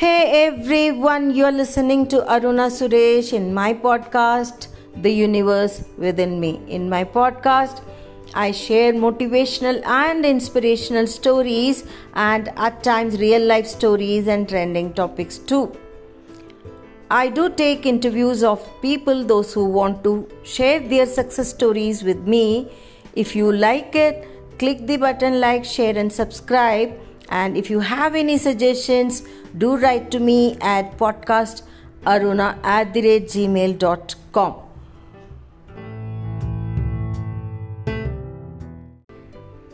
Hey everyone, you're listening to Aruna Suresh in my podcast, The Universe Within Me. In my podcast, I share motivational and inspirational stories and at times real life stories and trending topics too. I do take interviews of people, those who want to share their success stories with me. If you like it, click the button like, share, and subscribe. And if you have any suggestions, do write to me at podcastaruna at the rate gmail.com.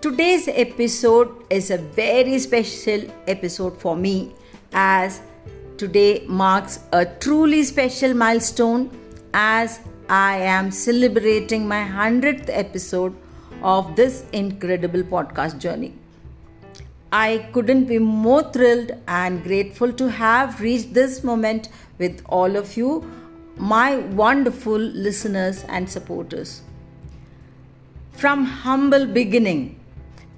Today's episode is a very special episode for me as today marks a truly special milestone as I am celebrating my 100th episode of this incredible podcast journey. I couldn't be more thrilled and grateful to have reached this moment with all of you, my wonderful listeners and supporters. From humble beginning,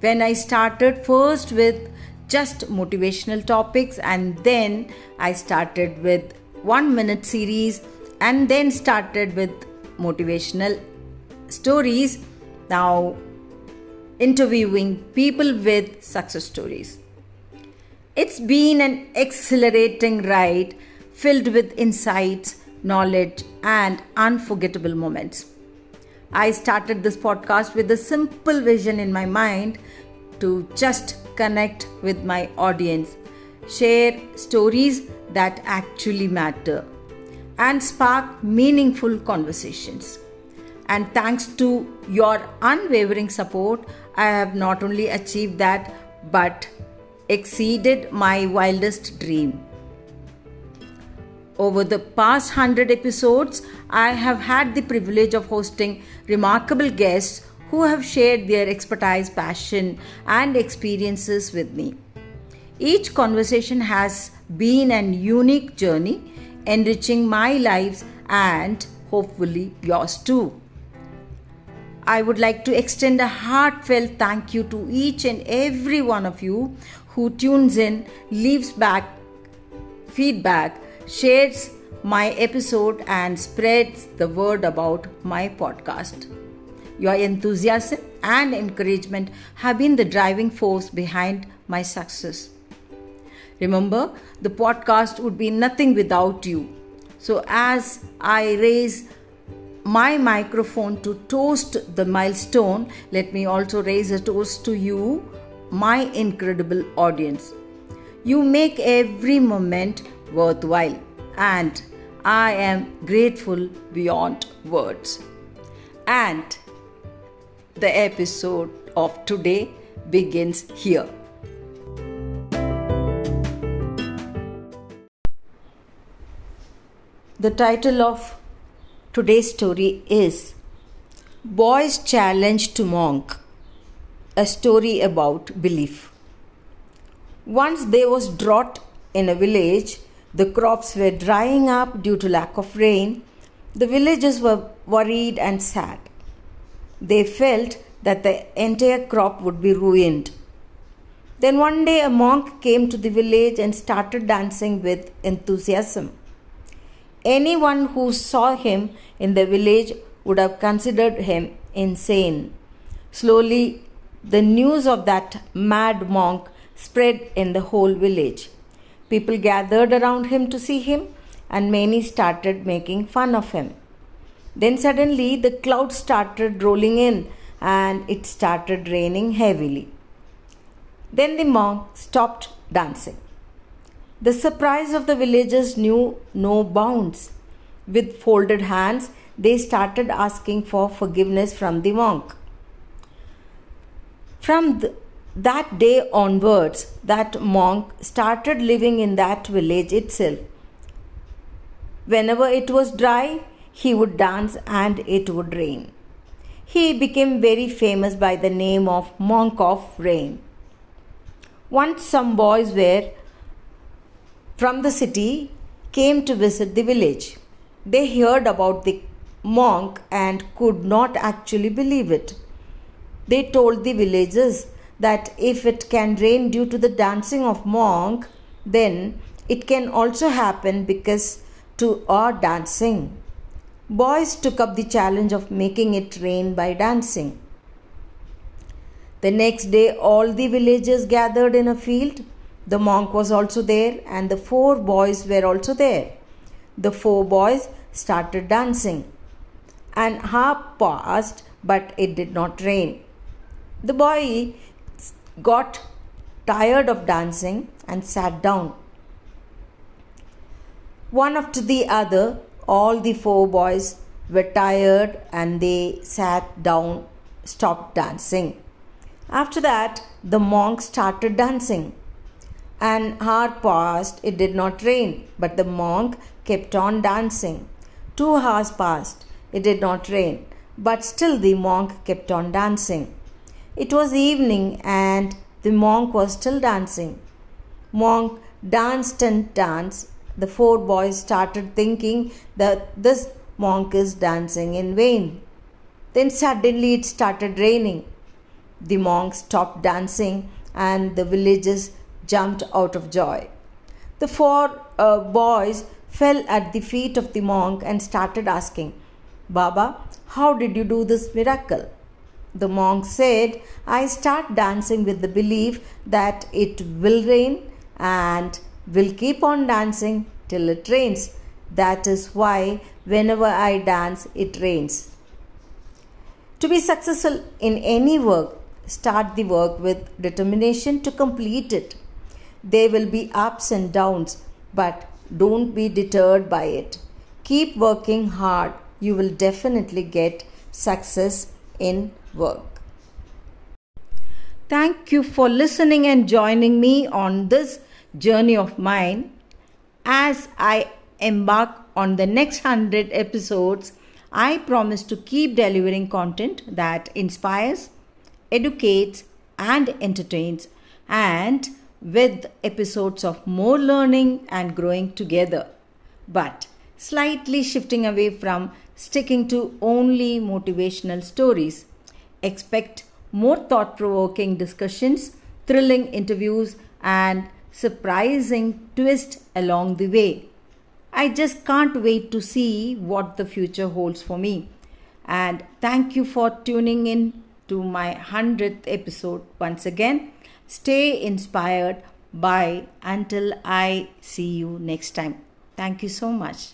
when I started first with just motivational topics and then I started with 1 minute series and then started with motivational stories now interviewing people with success stories. It's been an exhilarating ride filled with insights, knowledge, and unforgettable moments. I started this podcast with a simple vision in my mind to just connect with my audience, share stories that actually matter, and spark meaningful conversations. And thanks to your unwavering support, I have not only achieved that but exceeded my wildest dream. Over the past 100 episodes, I have had the privilege of hosting remarkable guests who have shared their expertise, passion, and experiences with me. Each conversation has been an unique journey, enriching my lives and hopefully yours too. I would like to extend a heartfelt thank you to each and every one of you who tunes in, leaves back feedback, shares my episode, and spreads the word about my podcast. Your enthusiasm and encouragement have been the driving force behind my success. Remember, the podcast would be nothing without you. So, as I raise my microphone to toast the milestone, let me also raise a toast to you, my incredible audience. You make every moment worthwhile, and I am grateful beyond words. And the episode of today begins here. The title of Today's story is Boy's Challenge to Monk, a story about belief. Once there was drought in a village, the crops were drying up due to lack of rain. The villagers were worried and sad. They felt that the entire crop would be ruined. Then one day a monk came to the village and started dancing with enthusiasm. Anyone who saw him in the village would have considered him insane. Slowly, the news of that mad monk spread in the whole village. People gathered around him to see him, and many started making fun of him. Then suddenly, the clouds started rolling in and it started raining heavily. Then the monk stopped dancing. The surprise of the villagers knew no bounds. With folded hands, they started asking for forgiveness from the monk. From th- that day onwards, that monk started living in that village itself. Whenever it was dry, he would dance and it would rain. He became very famous by the name of Monk of Rain. Once some boys were from the city came to visit the village. They heard about the monk and could not actually believe it. They told the villagers that if it can rain due to the dancing of monk, then It can also happen because to our dancing. Boys took up the challenge of making it rain by dancing. The next day, all the villagers gathered in a field. The monk was also there, and the four boys were also there. The four boys started dancing. An hour passed, but it did not rain. The boy got tired of dancing and sat down. One after the other, all the four boys were tired and they sat down, stopped dancing. After that, the monk started dancing. An hour passed, it did not rain, but the monk kept on dancing. Two hours passed, it did not rain, but still the monk kept on dancing. It was evening and the monk was still dancing. Monk danced and danced. The four boys started thinking that this monk is dancing in vain. Then suddenly it started raining. The monk stopped dancing and the villagers jumped out of joy. The four uh, boys fell at the feet of the monk and started asking, Baba, how did you do this miracle? The monk said, I start dancing with the belief that it will rain and will keep on dancing till it rains. That is why whenever I dance, it rains. To be successful in any work, start the work with determination to complete it. There will be ups and downs, but don't be deterred by it. Keep working hard. You will definitely get success in work. Thank you for listening and joining me on this journey of mine. As I embark on the next 100 episodes, I promise to keep delivering content that inspires, educates, and entertains, and with episodes of more learning and growing together, but slightly shifting away from sticking to only motivational stories. Expect more thought provoking discussions, thrilling interviews, and surprising twist along the way. I just can't wait to see what the future holds for me. And thank you for tuning in to my 100th episode once again. Stay inspired. Bye until I see you next time. Thank you so much.